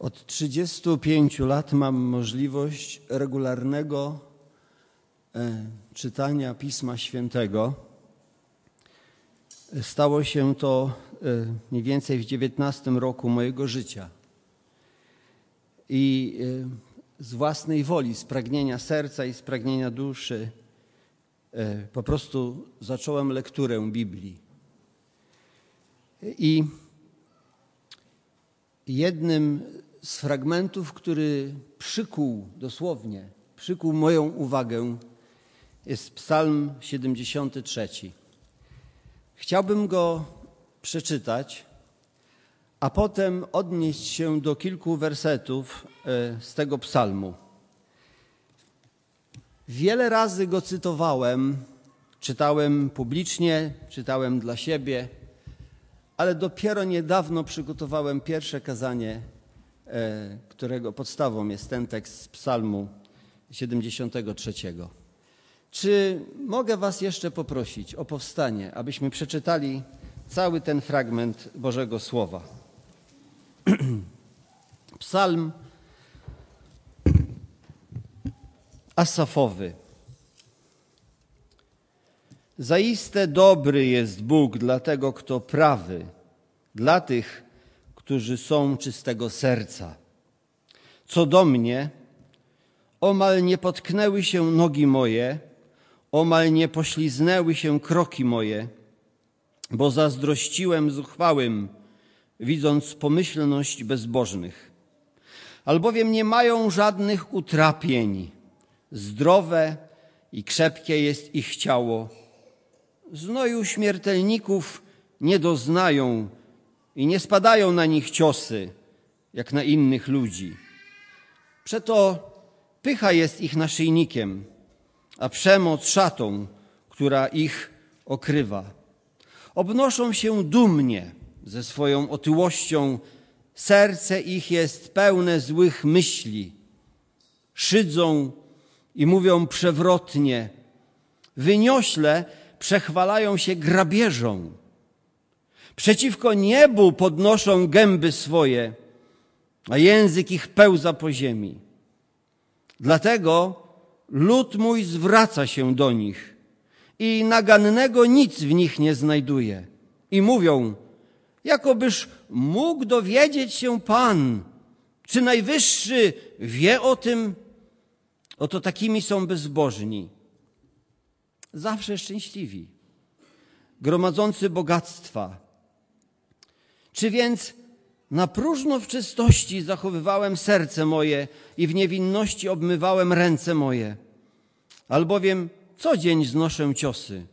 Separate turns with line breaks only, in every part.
Od 35 lat mam możliwość regularnego e, czytania Pisma Świętego. Stało się to e, mniej więcej w 19 roku mojego życia. I e, z własnej woli, z pragnienia serca i z pragnienia duszy po prostu zacząłem lekturę Biblii. I jednym z fragmentów, który przykuł dosłownie, przykuł moją uwagę, jest Psalm 73. Chciałbym go przeczytać, a potem odnieść się do kilku wersetów e, z tego psalmu. Wiele razy go cytowałem, czytałem publicznie, czytałem dla siebie, ale dopiero niedawno przygotowałem pierwsze kazanie którego podstawą jest ten tekst z Psalmu 73. Czy mogę Was jeszcze poprosić o powstanie, abyśmy przeczytali cały ten fragment Bożego Słowa? Psalm Asafowy. Zaiste dobry jest Bóg dla tego, kto prawy, dla tych, którzy są czystego serca. Co do mnie, omal nie potknęły się nogi moje, omal nie pośliznęły się kroki moje, bo zazdrościłem zuchwałym, widząc pomyślność bezbożnych. Albowiem nie mają żadnych utrapień, zdrowe i krzepkie jest ich ciało. Znoju śmiertelników nie doznają, i nie spadają na nich ciosy, jak na innych ludzi. Przeto pycha jest ich naszyjnikiem, a przemoc szatą, która ich okrywa. Obnoszą się dumnie ze swoją otyłością, serce ich jest pełne złych myśli. Szydzą i mówią przewrotnie, wyniośle przechwalają się grabieżą Przeciwko niebu podnoszą gęby swoje, a język ich pełza po ziemi. Dlatego lud mój zwraca się do nich i nagannego nic w nich nie znajduje. I mówią, jakobyż mógł dowiedzieć się Pan, czy Najwyższy wie o tym? Oto takimi są bezbożni, zawsze szczęśliwi, gromadzący bogactwa, czy więc na próżno w czystości zachowywałem serce moje i w niewinności obmywałem ręce moje? Albowiem co dzień znoszę ciosy.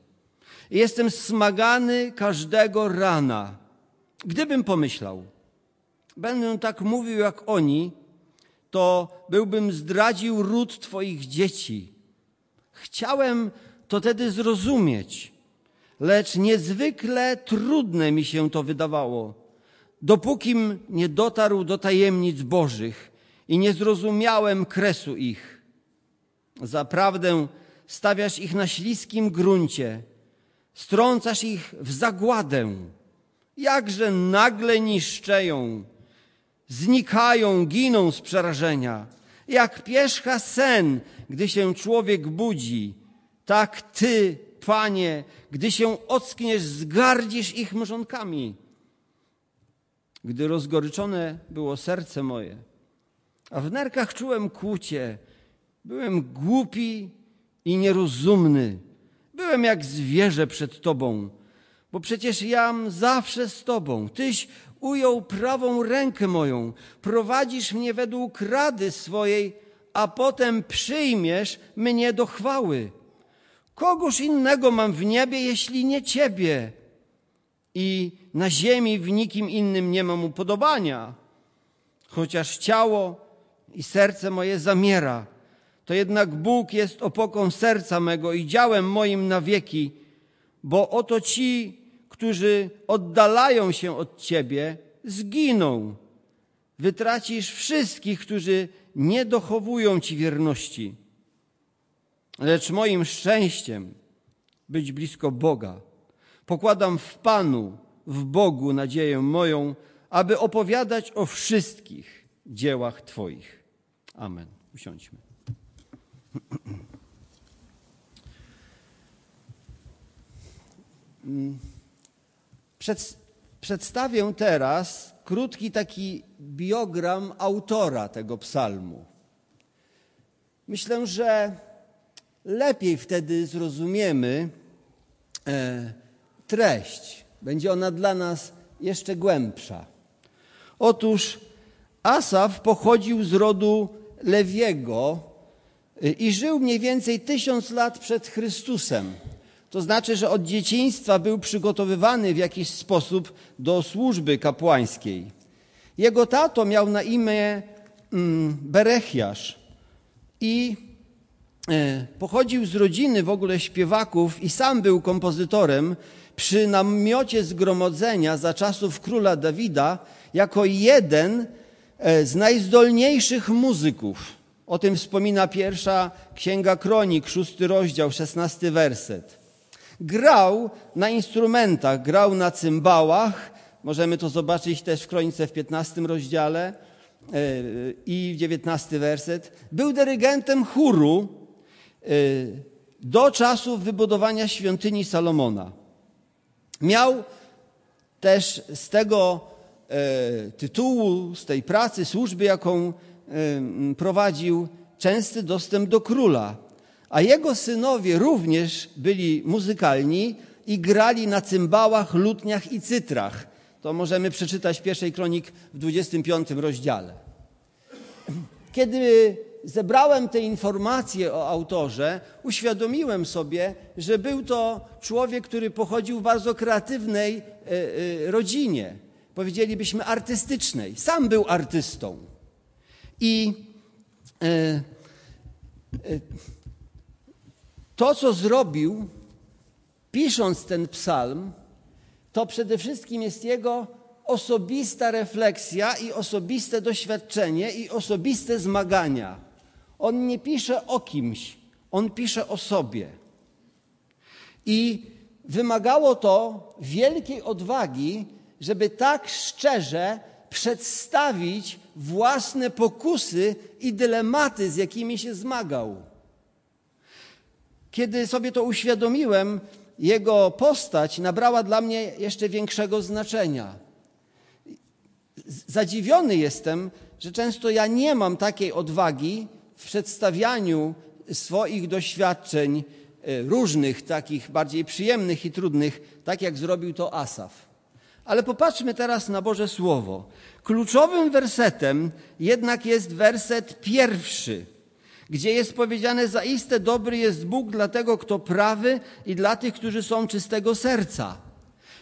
Jestem smagany każdego rana. Gdybym pomyślał, będę tak mówił jak oni, to byłbym zdradził ród Twoich dzieci. Chciałem to tedy zrozumieć, lecz niezwykle trudne mi się to wydawało dopókim nie dotarł do tajemnic Bożych i nie zrozumiałem kresu ich. Zaprawdę stawiasz ich na śliskim gruncie, strącasz ich w zagładę, jakże nagle niszczeją, znikają, giną z przerażenia. Jak pierzcha sen, gdy się człowiek budzi, tak Ty, Panie, gdy się ockniesz, zgardzisz ich mrzonkami gdy rozgoryczone było serce moje, a w nerkach czułem kłucie, byłem głupi i nierozumny. Byłem jak zwierzę przed Tobą, bo przecież jam zawsze z Tobą. Tyś ujął prawą rękę moją, prowadzisz mnie według rady swojej, a potem przyjmiesz mnie do chwały. Kogoż innego mam w niebie, jeśli nie Ciebie? i na ziemi w nikim innym nie mam upodobania. Chociaż ciało i serce moje zamiera, to jednak Bóg jest opoką serca mego i działem moim na wieki, bo oto ci, którzy oddalają się od Ciebie, zginą. Wytracisz wszystkich, którzy nie dochowują Ci wierności. Lecz moim szczęściem być blisko Boga Pokładam w Panu, w Bogu nadzieję moją, aby opowiadać o wszystkich dziełach Twoich. Amen. Usiądźmy. Przed, przedstawię teraz krótki taki biogram autora tego psalmu. Myślę, że lepiej wtedy zrozumiemy e, treść. Będzie ona dla nas jeszcze głębsza. Otóż Asaf pochodził z rodu Lewiego e, i żył mniej więcej tysiąc lat przed Chrystusem. To znaczy, że od dzieciństwa był przygotowywany w jakiś sposób do służby kapłańskiej. Jego tato miał na imię mm, Berechiasz i pochodził z rodziny w ogóle śpiewaków i sam był kompozytorem przy namiocie zgromadzenia za czasów króla Dawida jako jeden e, z najzdolniejszych muzyków. O tym wspomina pierwsza księga kronik, szósty rozdział, szesnasty werset. Grał na instrumentach, grał na cymbałach. Możemy to zobaczyć też w kronice w 15 rozdziale e, i 19 werset. Był dyrygentem chóru e, do czasów wybudowania świątyni Salomona. Miał też z tego e, tytułu, z tej pracy, służby, jaką prowadził, częsty dostęp do króla a jego synowie również byli muzykalni i grali na cymbałach, lutniach i cytrach. To możemy przeczytać pierwszej kronik w 25 rozdziale. Kiedy zebrałem te informacje o autorze, uświadomiłem sobie, że był to człowiek, który pochodził w bardzo kreatywnej e, e, rodzinie, powiedzielibyśmy artystycznej. Sam był artystą. I e, to, co zrobił, pisząc ten psalm, to przede wszystkim jest jego osobista refleksja i osobiste doświadczenie i osobiste zmagania. On nie pisze o kimś, on pisze o sobie. I wymagało to wielkiej odwagi, żeby tak szczerze przedstawić własne pokusy i dylematy, z jakimi się zmagał. Kiedy sobie to uświadomiłem, jego postać nabrała dla mnie jeszcze większego znaczenia. Zadziwiony jestem, że często ja nie mam takiej odwagi w przedstawianiu swoich doświadczeń e, różnych, takich bardziej przyjemnych i trudnych, tak jak zrobił to Asaf. Ale popatrzmy teraz na Boże Słowo. Kluczowym wersetem jednak jest werset pierwszy gdzie jest powiedziane, zaiste dobry jest Bóg dla tego, kto prawy i dla tych, którzy są czystego serca.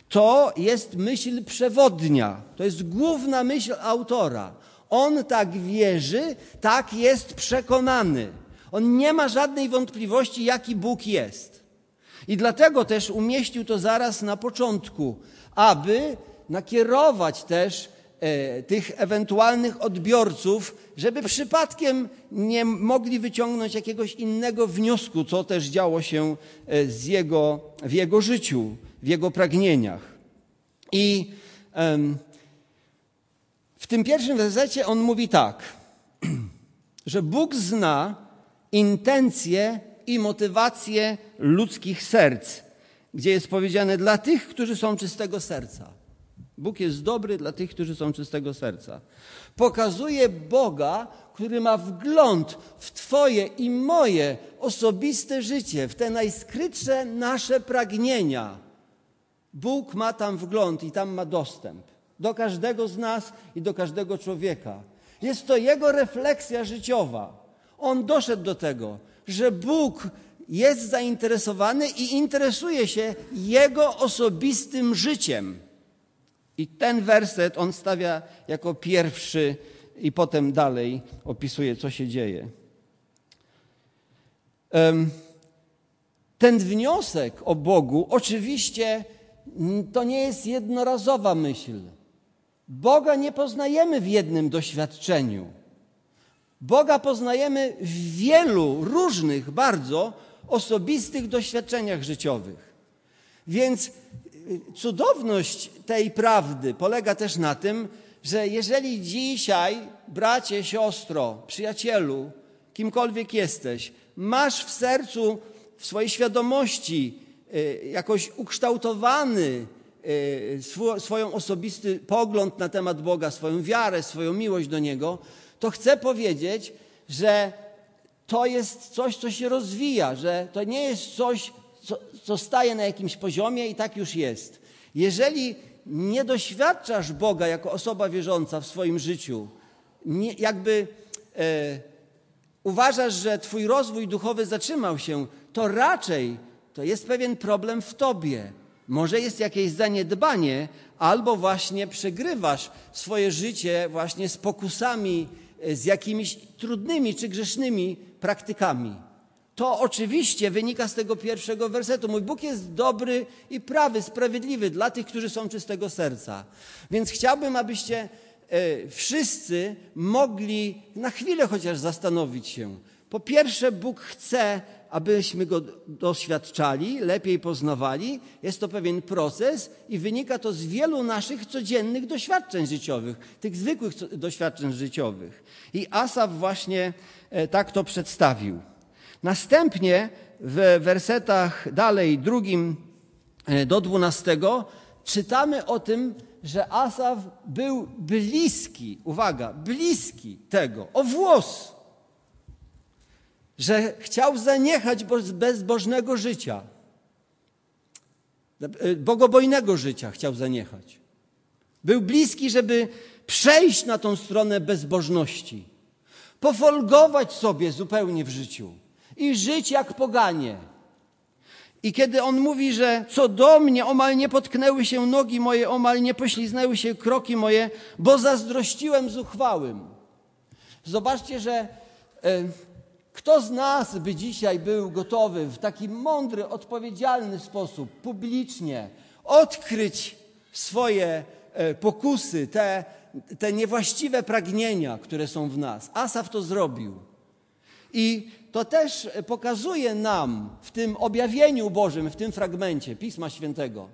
To jest myśl przewodnia, to jest główna myśl autora. On tak wierzy, tak jest przekonany. On nie ma żadnej wątpliwości, jaki Bóg jest. I dlatego też umieścił to zaraz na początku, aby nakierować też E, tych ewentualnych odbiorców, żeby przypadkiem nie mogli wyciągnąć jakiegoś innego wniosku, co też działo się e, z jego, w jego życiu, w jego pragnieniach. I w tym pierwszym wersecie on mówi tak, że Bóg zna intencje i motywacje ludzkich serc, gdzie jest powiedziane dla tych, którzy są czystego serca. Bóg jest dobry dla tych, którzy są czystego serca. Pokazuje Boga, który ma wgląd w Twoje i moje osobiste życie, w te najskrytsze nasze pragnienia. Bóg ma tam wgląd i tam ma dostęp do każdego z nas i do każdego człowieka. Jest to jego refleksja życiowa. On doszedł do tego, że Bóg jest zainteresowany i interesuje się jego osobistym życiem. I ten werset on stawia jako pierwszy i potem dalej opisuje, co się dzieje. Ten wniosek o Bogu oczywiście to nie jest jednorazowa myśl. Boga nie poznajemy w jednym doświadczeniu. Boga poznajemy w wielu różnych, bardzo osobistych doświadczeniach życiowych. Więc cudowność tej prawdy polega też na tym, że jeżeli dzisiaj, bracie, siostro, przyjacielu, kimkolwiek jesteś, masz w sercu, w swojej świadomości y, jakoś ukształtowany y, swoją osobisty pogląd na temat Boga, swoją wiarę, swoją miłość do Niego, to chcę powiedzieć, że to jest coś, co się rozwija, że to nie jest coś, co, co staje na jakimś poziomie i tak już jest. Jeżeli nie doświadczasz Boga jako osoba wierząca w swoim życiu, nie, jakby e, uważasz, że Twój rozwój duchowy zatrzymał się, to raczej to jest pewien problem w Tobie. Może jest jakieś zaniedbanie, albo właśnie przegrywasz swoje życie właśnie z pokusami, e, z jakimiś trudnymi czy grzesznymi praktykami. To oczywiście wynika z tego pierwszego wersetu. Mój Bóg jest dobry i prawy, sprawiedliwy dla tych, którzy są czystego serca. Więc chciałbym, abyście e, wszyscy mogli na chwilę chociaż zastanowić się. Po pierwsze, Bóg chce, abyśmy go doświadczali, lepiej poznawali. Jest to pewien proces i wynika to z wielu naszych codziennych doświadczeń życiowych, tych zwykłych doświadczeń życiowych. I Asaf właśnie e, tak to przedstawił. Następnie w wersetach dalej, drugim e, do dwunastego, czytamy o tym, że Asaf był bliski, uwaga, bliski tego, o włos, że chciał zaniechać bezbożnego życia, e, bogobojnego życia chciał zaniechać. Był bliski, żeby przejść na tą stronę bezbożności, pofolgować sobie zupełnie w życiu i żyć jak poganie. I kiedy on mówi, że co do mnie omal nie potknęły się nogi moje, omal nie pośliznęły się kroki moje, bo zazdrościłem zuchwałym. Zobaczcie, że e, kto z nas by dzisiaj był gotowy w taki mądry, odpowiedzialny sposób, publicznie odkryć swoje e, pokusy, te, te niewłaściwe pragnienia, które są w nas? Asaf to zrobił. I to też pokazuje nam w tym objawieniu Bożym, w tym fragmencie Pisma Świętego,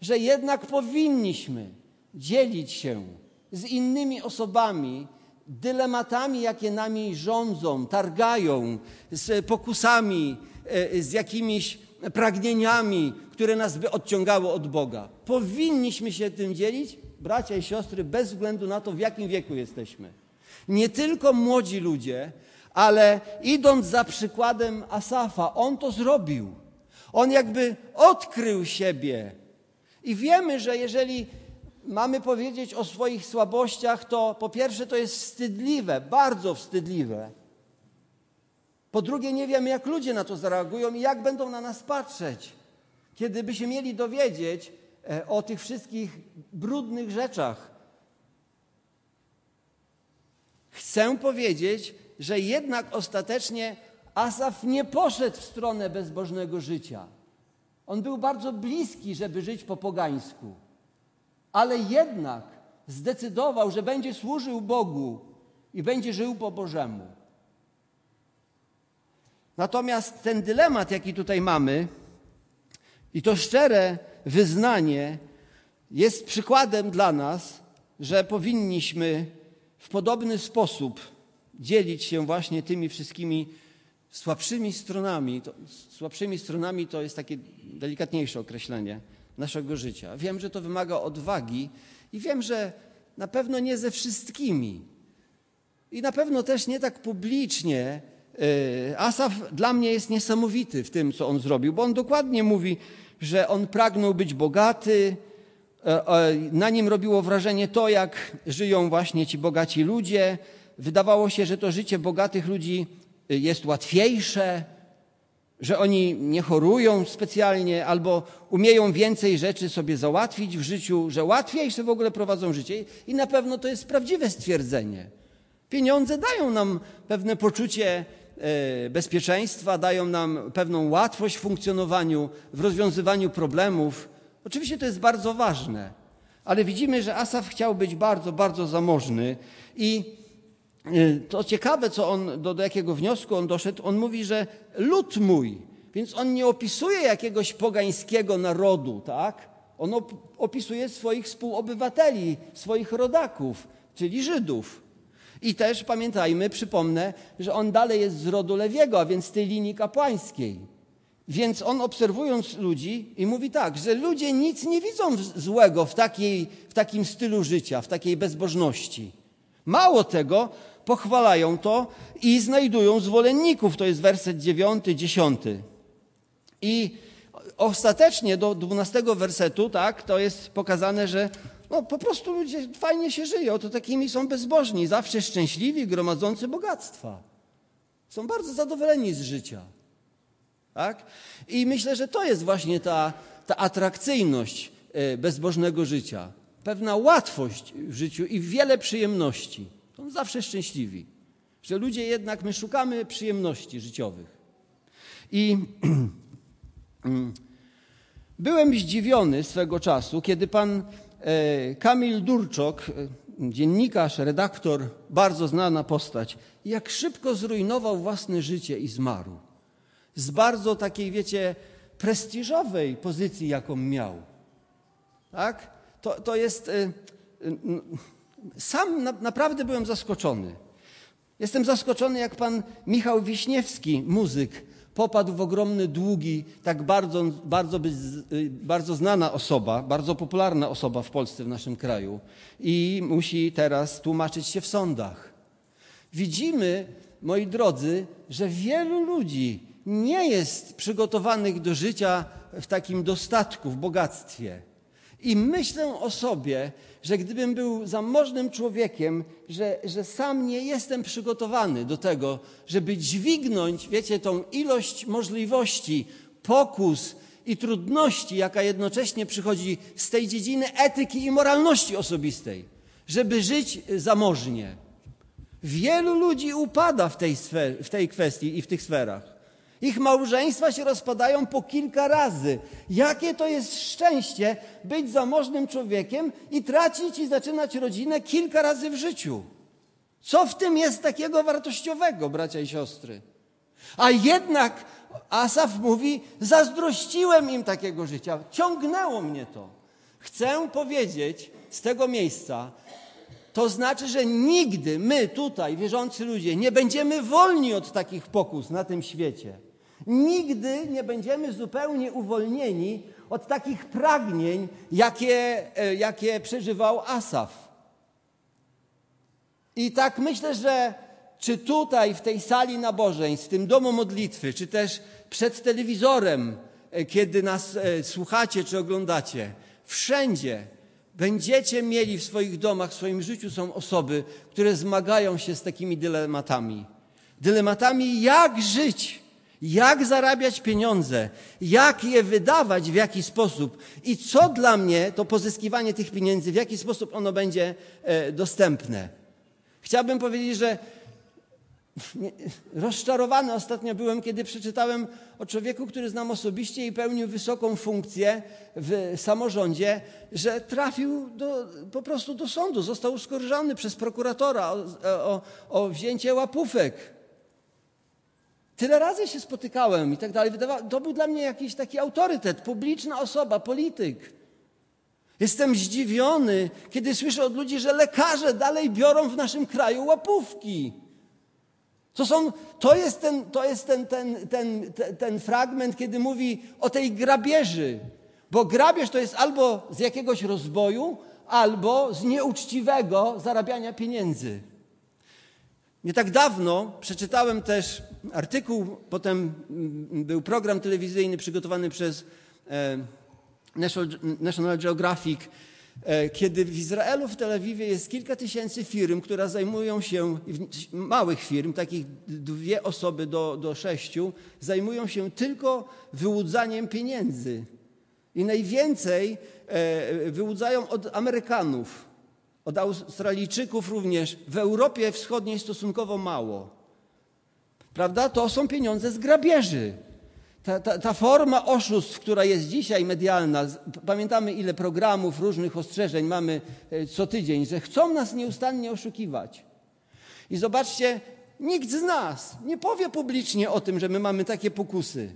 że jednak powinniśmy dzielić się z innymi osobami dylematami, jakie nami rządzą, targają, z pokusami, e, z jakimiś pragnieniami, które nas by odciągały od Boga. Powinniśmy się tym dzielić, bracia i siostry, bez względu na to, w jakim wieku jesteśmy. Nie tylko młodzi ludzie, ale idąc za przykładem Asafa, on to zrobił. On jakby odkrył siebie. I wiemy, że jeżeli mamy powiedzieć o swoich słabościach, to po pierwsze to jest wstydliwe, bardzo wstydliwe. Po drugie, nie wiemy, jak ludzie na to zareagują i jak będą na nas patrzeć, kiedy by się mieli dowiedzieć e, o tych wszystkich brudnych rzeczach. Chcę powiedzieć, że jednak ostatecznie Asaf nie poszedł w stronę bezbożnego życia. On był bardzo bliski, żeby żyć po pogańsku, ale jednak zdecydował, że będzie służył Bogu i będzie żył po Bożemu. Natomiast ten dylemat, jaki tutaj mamy, i to szczere wyznanie jest przykładem dla nas, że powinniśmy w podobny sposób dzielić się właśnie tymi wszystkimi słabszymi stronami. Słabszymi stronami to jest takie delikatniejsze określenie naszego życia. Wiem, że to wymaga odwagi i wiem, że na pewno nie ze wszystkimi. I na pewno też nie tak publicznie. E, Asaf dla mnie jest niesamowity w tym, co on zrobił, bo on dokładnie mówi, że on pragnął być bogaty. E, e, na nim robiło wrażenie to, jak żyją właśnie ci bogaci ludzie, wydawało się, że to życie bogatych ludzi y, jest łatwiejsze, że oni nie chorują specjalnie albo umieją więcej rzeczy sobie załatwić w życiu, że łatwiejsze w ogóle prowadzą życie. I na pewno to jest prawdziwe stwierdzenie. Pieniądze dają nam pewne poczucie e, bezpieczeństwa, dają nam pewną łatwość w funkcjonowaniu, w rozwiązywaniu problemów. Oczywiście to jest bardzo ważne, ale widzimy, że Asaf chciał być bardzo, bardzo zamożny i to ciekawe, co on, do, do jakiego wniosku on doszedł. On mówi, że lud mój, więc on nie opisuje jakiegoś pogańskiego narodu, tak? On opisuje swoich współobywateli, swoich rodaków, czyli Żydów. I też pamiętajmy, przypomnę, że on dalej jest z rodu Lewiego, a więc tej linii kapłańskiej. Więc on obserwując ludzi i mówi tak, że ludzie nic nie widzą złego w, takiej, w takim stylu życia, w takiej bezbożności. Mało tego, pochwalają to i znajdują zwolenników. To jest werset 9, 10. I ostatecznie do 12 wersetu, tak, to jest pokazane, że no, po prostu ludzie fajnie się żyją, to takimi są bezbożni, zawsze szczęśliwi, gromadzący bogactwa. Są bardzo zadowoleni z życia. Tak? I myślę, że to jest właśnie ta, ta atrakcyjność e, bezbożnego życia. Pewna łatwość w życiu i wiele przyjemności. Są zawsze szczęśliwi. Że ludzie jednak, my szukamy przyjemności życiowych. I byłem zdziwiony swego czasu, kiedy pan e, Kamil Durczok, e, dziennikarz, redaktor, bardzo znana postać, jak szybko zrujnował własne życie i zmarł z bardzo takiej, wiecie, prestiżowej pozycji, jaką miał. Tak? To, to jest. Y, y, sam na, naprawdę byłem zaskoczony. Jestem zaskoczony, jak pan Michał Wiśniewski, muzyk, popadł w ogromny długi, tak bardzo, bardzo, y, bardzo znana osoba, bardzo popularna osoba w Polsce, w naszym kraju i musi teraz tłumaczyć się w sądach. Widzimy, moi drodzy, że wielu ludzi nie jest przygotowanych do życia w takim dostatku, w bogactwie. I myślę o sobie, że gdybym był zamożnym człowiekiem, że, że sam nie jestem przygotowany do tego, żeby dźwignąć, wiecie, tą ilość możliwości, pokus i trudności, jaka jednocześnie przychodzi z tej dziedziny etyki i moralności osobistej, żeby żyć zamożnie. Wielu ludzi upada w tej, sfer, w tej kwestii i w tych sferach. Ich małżeństwa się rozpadają po kilka razy. Jakie to jest szczęście być zamożnym człowiekiem i tracić i zaczynać rodzinę kilka razy w życiu. Co w tym jest takiego wartościowego, bracia i siostry? A jednak Asaf mówi: Zazdrościłem im takiego życia, ciągnęło mnie to. Chcę powiedzieć z tego miejsca, to znaczy, że nigdy my tutaj, wierzący ludzie, nie będziemy wolni od takich pokus na tym świecie. Nigdy nie będziemy zupełnie uwolnieni od takich pragnień, jakie, e, jakie przeżywał Asaf. I tak myślę, że czy tutaj, w tej sali nabożeń, w tym domu modlitwy, czy też przed telewizorem, e, kiedy nas e, słuchacie czy oglądacie, wszędzie będziecie mieli w swoich domach, w swoim życiu są osoby, które zmagają się z takimi dylematami. Dylematami, jak żyć jak zarabiać pieniądze, jak je wydawać, w jaki sposób i co dla mnie to pozyskiwanie tych pieniędzy, w jaki sposób ono będzie e, dostępne. Chciałbym powiedzieć, że rozczarowany ostatnio byłem, kiedy przeczytałem o człowieku, który znam osobiście i pełnił wysoką funkcję w samorządzie, że trafił do, po prostu do sądu, został uskarżony przez prokuratora o, o, o wzięcie łapówek. Tyle razy się spotykałem i tak dalej. To był dla mnie jakiś taki autorytet, publiczna osoba, polityk. Jestem zdziwiony, kiedy słyszę od ludzi, że lekarze dalej biorą w naszym kraju łapówki. To, są, to jest, ten, to jest ten, ten, ten, ten, fragment, kiedy mówi o tej grabieży. Bo grabież to jest albo z jakiegoś rozboju, albo z nieuczciwego zarabiania pieniędzy. Nie tak dawno przeczytałem też artykuł, potem był program telewizyjny przygotowany przez e, National Geographic, e, kiedy w Izraelu, w Tel Awiwie jest kilka tysięcy firm, które zajmują się, małych firm, takich dwie osoby do, do sześciu, zajmują się tylko wyłudzaniem pieniędzy. I najwięcej e, wyłudzają od Amerykanów od Australijczyków również, w Europie Wschodniej stosunkowo mało. Prawda? To są pieniądze z grabieży. Ta, ta, ta, forma oszustw, która jest dzisiaj medialna, pamiętamy ile programów, różnych ostrzeżeń mamy e, co tydzień, że chcą nas nieustannie oszukiwać. I zobaczcie, nikt z nas nie powie publicznie o tym, że my mamy takie pokusy.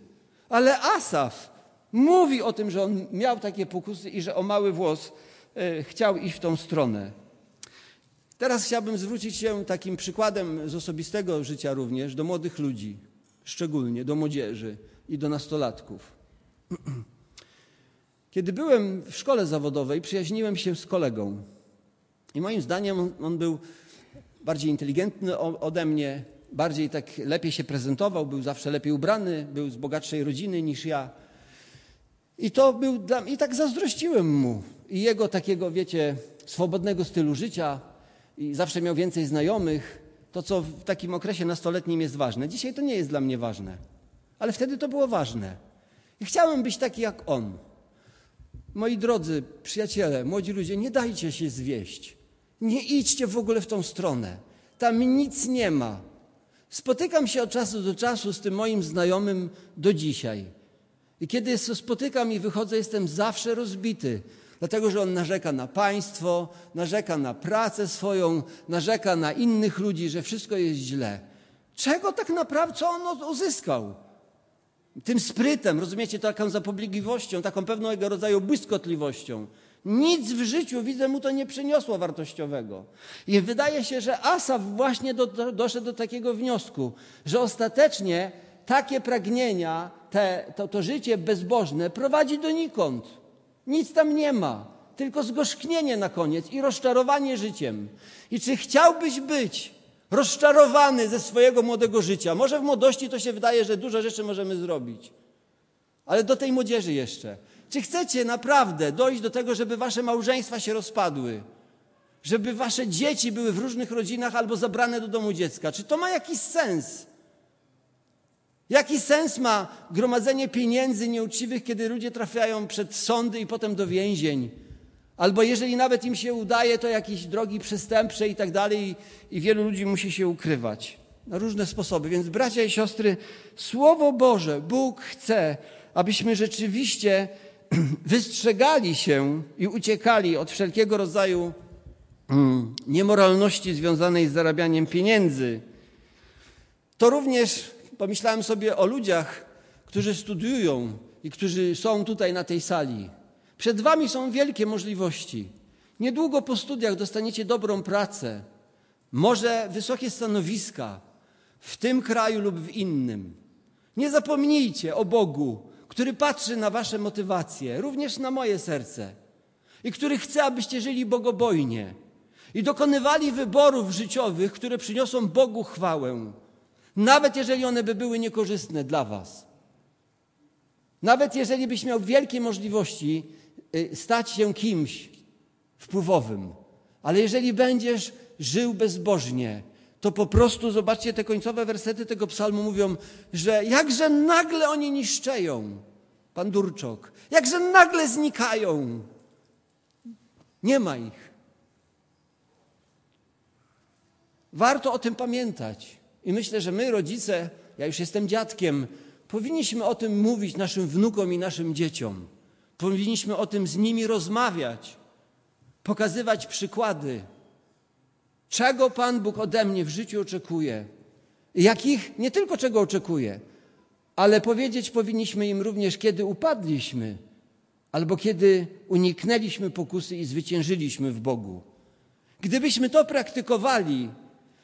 Ale Asaf Mówi o tym, że on miał takie pokusy i że o mały włos chciał iść w tą stronę. Teraz chciałbym zwrócić się takim przykładem z osobistego życia również do młodych ludzi, szczególnie do młodzieży i do nastolatków. Kiedy byłem w szkole zawodowej, przyjaźniłem się z kolegą. I moim zdaniem on był bardziej inteligentny ode mnie, bardziej tak lepiej się prezentował, był zawsze lepiej ubrany, był z bogatszej rodziny niż ja. I to był dla i tak zazdrościłem mu i jego takiego, wiecie, swobodnego stylu życia i zawsze miał więcej znajomych. To, co w takim okresie nastoletnim jest ważne. Dzisiaj to nie jest dla mnie ważne, ale wtedy to było ważne. I chciałem być taki jak on. Moi drodzy przyjaciele, młodzi ludzie, nie dajcie się zwieść. Nie idźcie w ogóle w tą stronę. Tam nic nie ma. Spotykam się od czasu do czasu z tym moim znajomym do dzisiaj. I kiedy spotykam i wychodzę, jestem zawsze rozbity, dlatego że on narzeka na państwo, narzeka na pracę swoją, narzeka na innych ludzi, że wszystko jest źle. Czego tak naprawdę, co on uzyskał? Tym sprytem, rozumiecie, taką zapobiegliwością, taką pewnego rodzaju błyskotliwością. Nic w życiu, widzę, mu to nie przyniosło wartościowego. I wydaje się, że Asaf właśnie do, do, doszedł do takiego wniosku, że ostatecznie takie pragnienia, te, to, to życie bezbożne prowadzi donikąd. Nic tam nie ma, tylko zgorzknienie na koniec i rozczarowanie życiem. I czy chciałbyś być rozczarowany ze swojego młodego życia? Może w młodości to się wydaje, że dużo rzeczy możemy zrobić, ale do tej młodzieży jeszcze. Czy chcecie naprawdę dojść do tego, żeby wasze małżeństwa się rozpadły? Żeby wasze dzieci były w różnych rodzinach albo zabrane do domu dziecka? Czy to ma jakiś sens? Jaki sens ma gromadzenie pieniędzy nieuczciwych, kiedy ludzie trafiają przed sądy i potem do więzień? Albo jeżeli nawet im się udaje, to jakieś drogi przestępcze i tak dalej, i wielu ludzi musi się ukrywać na różne sposoby. Więc bracia i siostry, Słowo Boże, Bóg chce, abyśmy rzeczywiście wystrzegali się i uciekali od wszelkiego rodzaju mm, niemoralności związanej z zarabianiem pieniędzy. To również pomyślałem sobie o ludziach, którzy studiują i którzy są tutaj na tej sali. Przed Wami są wielkie możliwości. Niedługo po studiach dostaniecie dobrą pracę, może wysokie stanowiska w tym kraju lub w innym. Nie zapomnijcie o Bogu, który patrzy na Wasze motywacje, również na moje serce i który chce, abyście żyli bogobojnie i dokonywali wyborów życiowych, które przyniosą Bogu chwałę, nawet jeżeli one by były niekorzystne dla Was. Nawet jeżeli byś miał wielkie możliwości y, stać się kimś wpływowym, ale jeżeli będziesz żył bezbożnie, to po prostu zobaczcie te końcowe wersety tego psalmu mówią, że jakże nagle oni niszczeją. Pan Durczok. Jakże nagle znikają. Nie ma ich. Warto o tym pamiętać. I myślę, że my, rodzice, ja już jestem dziadkiem, powinniśmy o tym mówić naszym wnukom i naszym dzieciom. Powinniśmy o tym z nimi rozmawiać, pokazywać przykłady, czego Pan Bóg ode mnie w życiu oczekuje. Jakich, nie tylko czego oczekuje, ale powiedzieć powinniśmy im również, kiedy upadliśmy, albo kiedy uniknęliśmy pokusy i zwyciężyliśmy w Bogu. Gdybyśmy to praktykowali,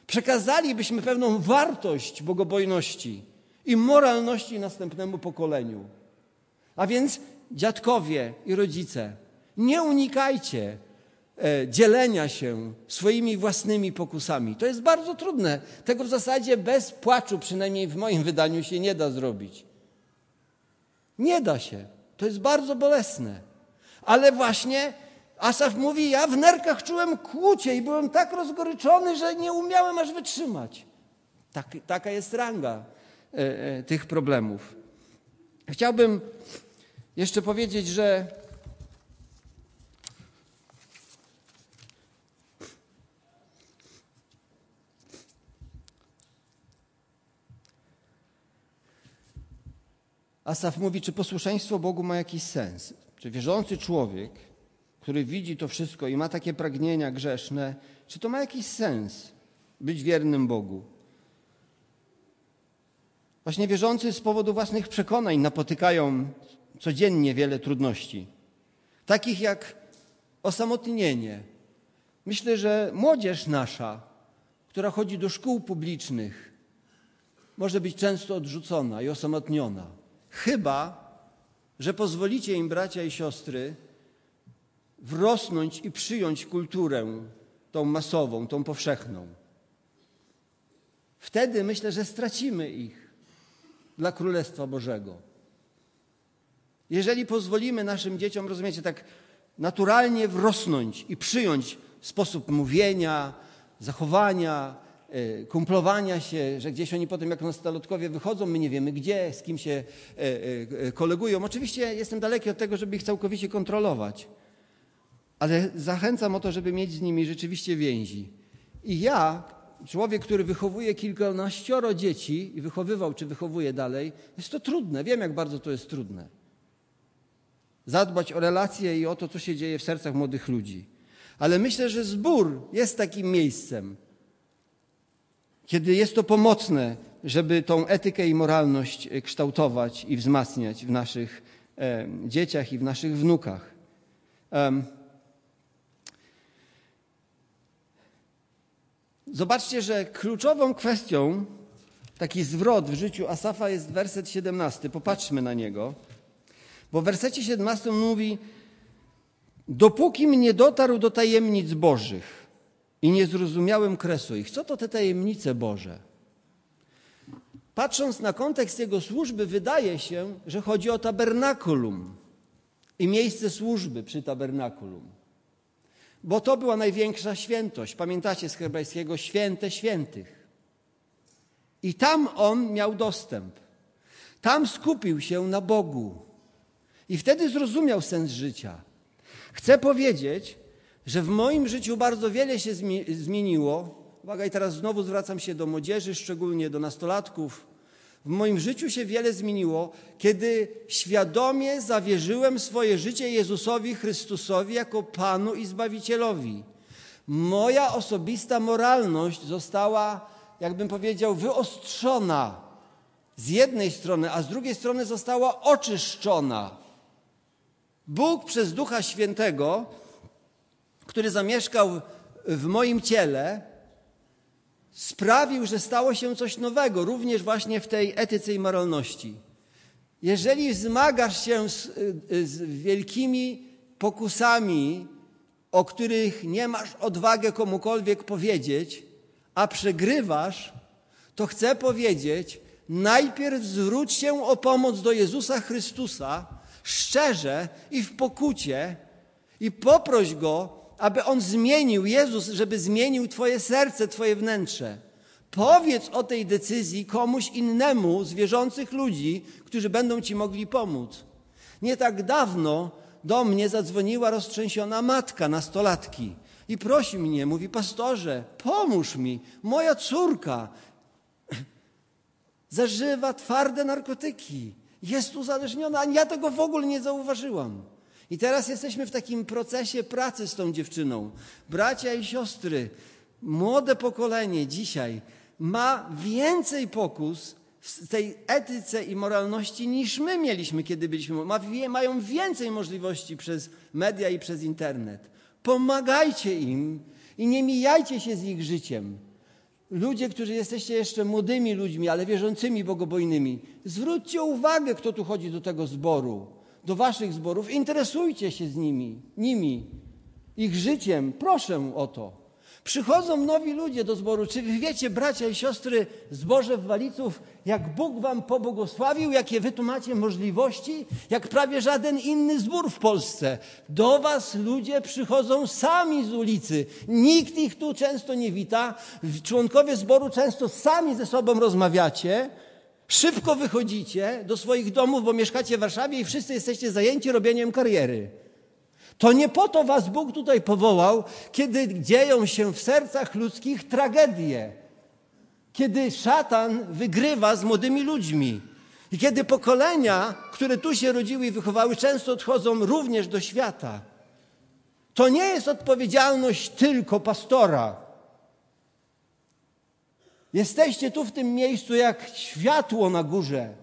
przekazalibyśmy pewną wartość bogobojności i moralności następnemu pokoleniu. A więc dziadkowie i rodzice, nie unikajcie e, dzielenia się swoimi własnymi pokusami. To jest bardzo trudne. Tego w zasadzie bez płaczu, przynajmniej w moim wydaniu, się nie da zrobić. Nie da się. To jest bardzo bolesne. Ale właśnie Asaf mówi, ja w nerkach czułem kłucie i byłem tak rozgoryczony, że nie umiałem aż wytrzymać. Tak, taka jest ranga e, e, tych problemów. Chciałbym jeszcze powiedzieć, że Asaf mówi, czy posłuszeństwo Bogu ma jakiś sens? Czy wierzący człowiek który widzi to wszystko i ma takie pragnienia grzeszne, czy to ma jakiś sens być wiernym Bogu? Właśnie wierzący z powodu własnych przekonań napotykają codziennie wiele trudności, takich jak osamotnienie. Myślę, że młodzież nasza, która chodzi do szkół publicznych, może być często odrzucona i osamotniona. Chyba, że pozwolicie im, bracia i siostry, wrosnąć i przyjąć kulturę tą masową, tą powszechną. Wtedy myślę, że stracimy ich dla Królestwa Bożego. Jeżeli pozwolimy naszym dzieciom, rozumiecie, tak naturalnie wrosnąć i przyjąć sposób mówienia, zachowania, e, kumplowania się, że gdzieś oni potem, jak nastolatkowie wychodzą, my nie wiemy gdzie, z kim się e, e, kolegują. Oczywiście jestem daleki od tego, żeby ich całkowicie kontrolować, ale zachęcam o to, żeby mieć z nimi rzeczywiście więzi. I ja, człowiek, który wychowuje kilkanaścioro dzieci i wychowywał, czy wychowuje dalej, jest to trudne. Wiem, jak bardzo to jest trudne. Zadbać o relacje i o to, co się dzieje w sercach młodych ludzi. Ale myślę, że zbór jest takim miejscem, kiedy jest to pomocne, żeby tą etykę i moralność kształtować i wzmacniać w naszych e, dzieciach i w naszych wnukach. Um, Zobaczcie, że kluczową kwestią, taki zwrot w życiu Asafa jest werset 17. Popatrzmy na niego. Bo w wersecie 17 mówi: Dopóki nie dotarł do tajemnic Bożych i nie zrozumiałem kresu ich. Co to te tajemnice Boże? Patrząc na kontekst jego służby, wydaje się, że chodzi o tabernakulum i miejsce służby przy tabernakulum bo to była największa świętość. Pamiętacie z hebrajskiego święte świętych. I tam on miał dostęp. Tam skupił się na Bogu. I wtedy zrozumiał sens życia. Chcę powiedzieć, że w moim życiu bardzo wiele się zmieniło. Uwaga, i teraz znowu zwracam się do młodzieży, szczególnie do nastolatków. W moim życiu się wiele zmieniło, kiedy świadomie zawierzyłem swoje życie Jezusowi Chrystusowi jako Panu i Zbawicielowi. Moja osobista moralność została, jakbym powiedział, wyostrzona z jednej strony, a z drugiej strony została oczyszczona. Bóg przez Ducha Świętego, który zamieszkał w moim ciele, sprawił, że stało się coś nowego, również właśnie w tej etyce i moralności. Jeżeli zmagasz się z, z wielkimi pokusami, o których nie masz odwagę komukolwiek powiedzieć, a przegrywasz, to chcę powiedzieć, najpierw zwróć się o pomoc do Jezusa Chrystusa szczerze i w pokucie i poproś Go, aby On zmienił, Jezus, żeby zmienił Twoje serce, Twoje wnętrze. Powiedz o tej decyzji komuś innemu z wierzących ludzi, którzy będą Ci mogli pomóc. Nie tak dawno do mnie zadzwoniła roztrzęsiona matka nastolatki i prosi mnie, mówi, pastorze, pomóż mi, moja córka zażywa twarde narkotyki, jest uzależniona, a ja tego w ogóle nie zauważyłam. I teraz jesteśmy w takim procesie pracy z tą dziewczyną. Bracia i siostry, młode pokolenie dzisiaj ma więcej pokus w tej etyce i moralności niż my mieliśmy, kiedy byliśmy. Ma, mają więcej możliwości przez media i przez internet. Pomagajcie im i nie mijajcie się z ich życiem. Ludzie, którzy jesteście jeszcze młodymi ludźmi, ale wierzącymi, bogobojnymi, zwróćcie uwagę, kto tu chodzi do tego zboru do waszych zborów, interesujcie się z nimi, nimi, ich życiem. Proszę o to. Przychodzą nowi ludzie do zboru. Czy wy wiecie, bracia i siostry, zboże w Waliców, jak Bóg wam pobłogosławił, jakie wy tu macie możliwości, jak prawie żaden inny zbór w Polsce. Do was ludzie przychodzą sami z ulicy. Nikt ich tu często nie wita. Członkowie zboru często sami ze sobą rozmawiacie. Szybko wychodzicie do swoich domów, bo mieszkacie w Warszawie i wszyscy jesteście zajęci robieniem kariery. To nie po to was Bóg tutaj powołał, kiedy dzieją się w sercach ludzkich tragedie. Kiedy szatan wygrywa z młodymi ludźmi. I kiedy pokolenia, które tu się rodziły i wychowały, często odchodzą również do świata. To nie jest odpowiedzialność tylko pastora. Jesteście tu w tym miejscu jak światło na górze.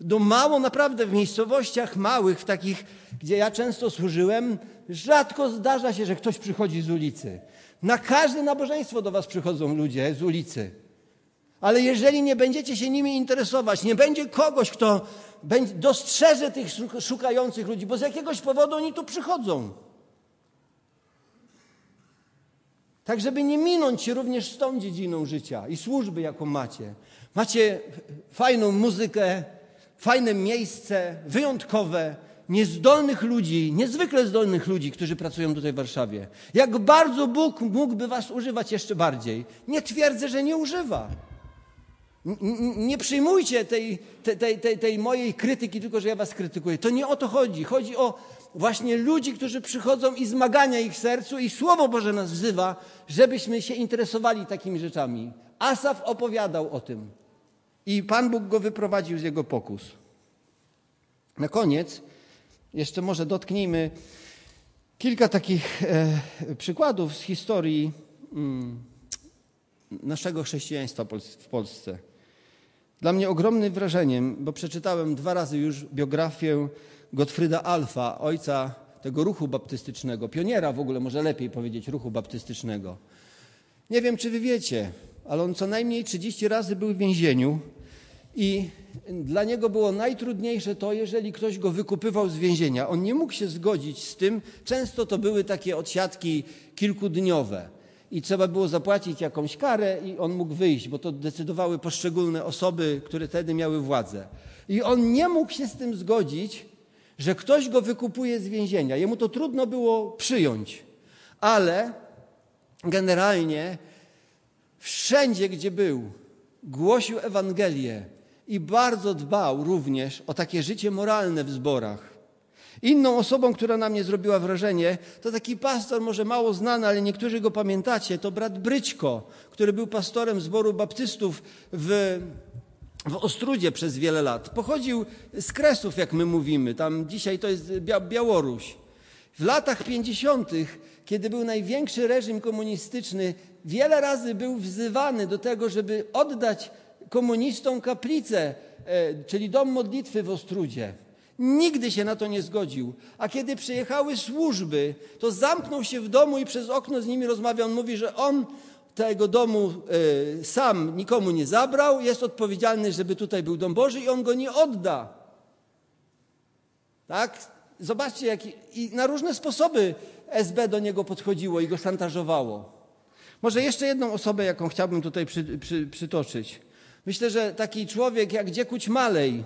Do mało naprawdę w miejscowościach małych, w takich, gdzie ja często służyłem, rzadko zdarza się, że ktoś przychodzi z ulicy. Na każde nabożeństwo do was przychodzą ludzie z ulicy. Ale jeżeli nie będziecie się nimi interesować, nie będzie kogoś, kto dostrzeże tych szukających ludzi, bo z jakiegoś powodu oni tu przychodzą. Tak, żeby nie minąć się również z tą dziedziną życia i służby, jaką macie. Macie fajną muzykę, fajne miejsce, wyjątkowe, niezdolnych ludzi, niezwykle zdolnych ludzi, którzy pracują tutaj w Warszawie. Jak bardzo Bóg mógłby was używać jeszcze bardziej. Nie twierdzę, że nie używa. Nie przyjmujcie tej, tej, tej, tej mojej krytyki, tylko że ja was krytykuję. To nie o to chodzi. Chodzi o właśnie ludzi, którzy przychodzą i zmagania ich sercu i Słowo Boże nas wzywa, żebyśmy się interesowali takimi rzeczami. Asaf opowiadał o tym i Pan Bóg go wyprowadził z jego pokus. Na koniec jeszcze może dotknijmy kilka takich e, przykładów z historii mm, naszego chrześcijaństwa w Polsce. Dla mnie ogromnym wrażeniem, bo przeczytałem dwa razy już biografię Gottfrieda Alfa, ojca tego ruchu baptystycznego, pioniera w ogóle, może lepiej powiedzieć, ruchu baptystycznego. Nie wiem, czy wy wiecie, ale on co najmniej 30 razy był w więzieniu i dla niego było najtrudniejsze to, jeżeli ktoś go wykupywał z więzienia. On nie mógł się zgodzić z tym. Często to były takie odsiadki kilkudniowe i trzeba było zapłacić jakąś karę i on mógł wyjść, bo to decydowały poszczególne osoby, które wtedy miały władzę. I on nie mógł się z tym zgodzić, że ktoś go wykupuje z więzienia. Jemu to trudno było przyjąć, ale generalnie wszędzie, gdzie był, głosił Ewangelię i bardzo dbał również o takie życie moralne w zborach. Inną osobą, która na mnie zrobiła wrażenie, to taki pastor, może mało znany, ale niektórzy go pamiętacie, to brat Bryćko, który był pastorem zboru baptystów w, w Ostrudzie przez wiele lat. Pochodził z Kresów, jak my mówimy, tam dzisiaj to jest Białoruś. W latach 50., kiedy był największy reżim komunistyczny, wiele razy był wzywany do tego, żeby oddać komunistom kaplicę, e, czyli dom modlitwy w Ostrudzie. Nigdy się na to nie zgodził. A kiedy przyjechały służby, to zamknął się w domu i przez okno z nimi rozmawiał. On mówi, że on tego domu y, sam nikomu nie zabrał, jest odpowiedzialny, żeby tutaj był dom Boży i on go nie odda. Tak? Zobaczcie, jak i na różne sposoby SB do niego podchodziło i go szantażowało. Może jeszcze jedną osobę, jaką chciałbym tutaj przy, przy, przytoczyć. Myślę, że taki człowiek jak Dziekuć Malej,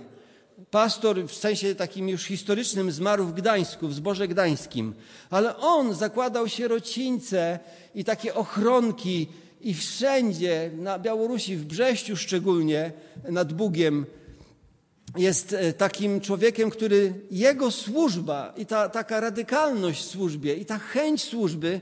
pastor w sensie takim już historycznym zmarł w Gdańsku, w zborze gdańskim, ale on zakładał sierocińce i takie ochronki i wszędzie, na Białorusi, w Brześciu szczególnie, nad Bugiem, jest e, takim człowiekiem, który jego służba i ta taka radykalność w służbie i ta chęć służby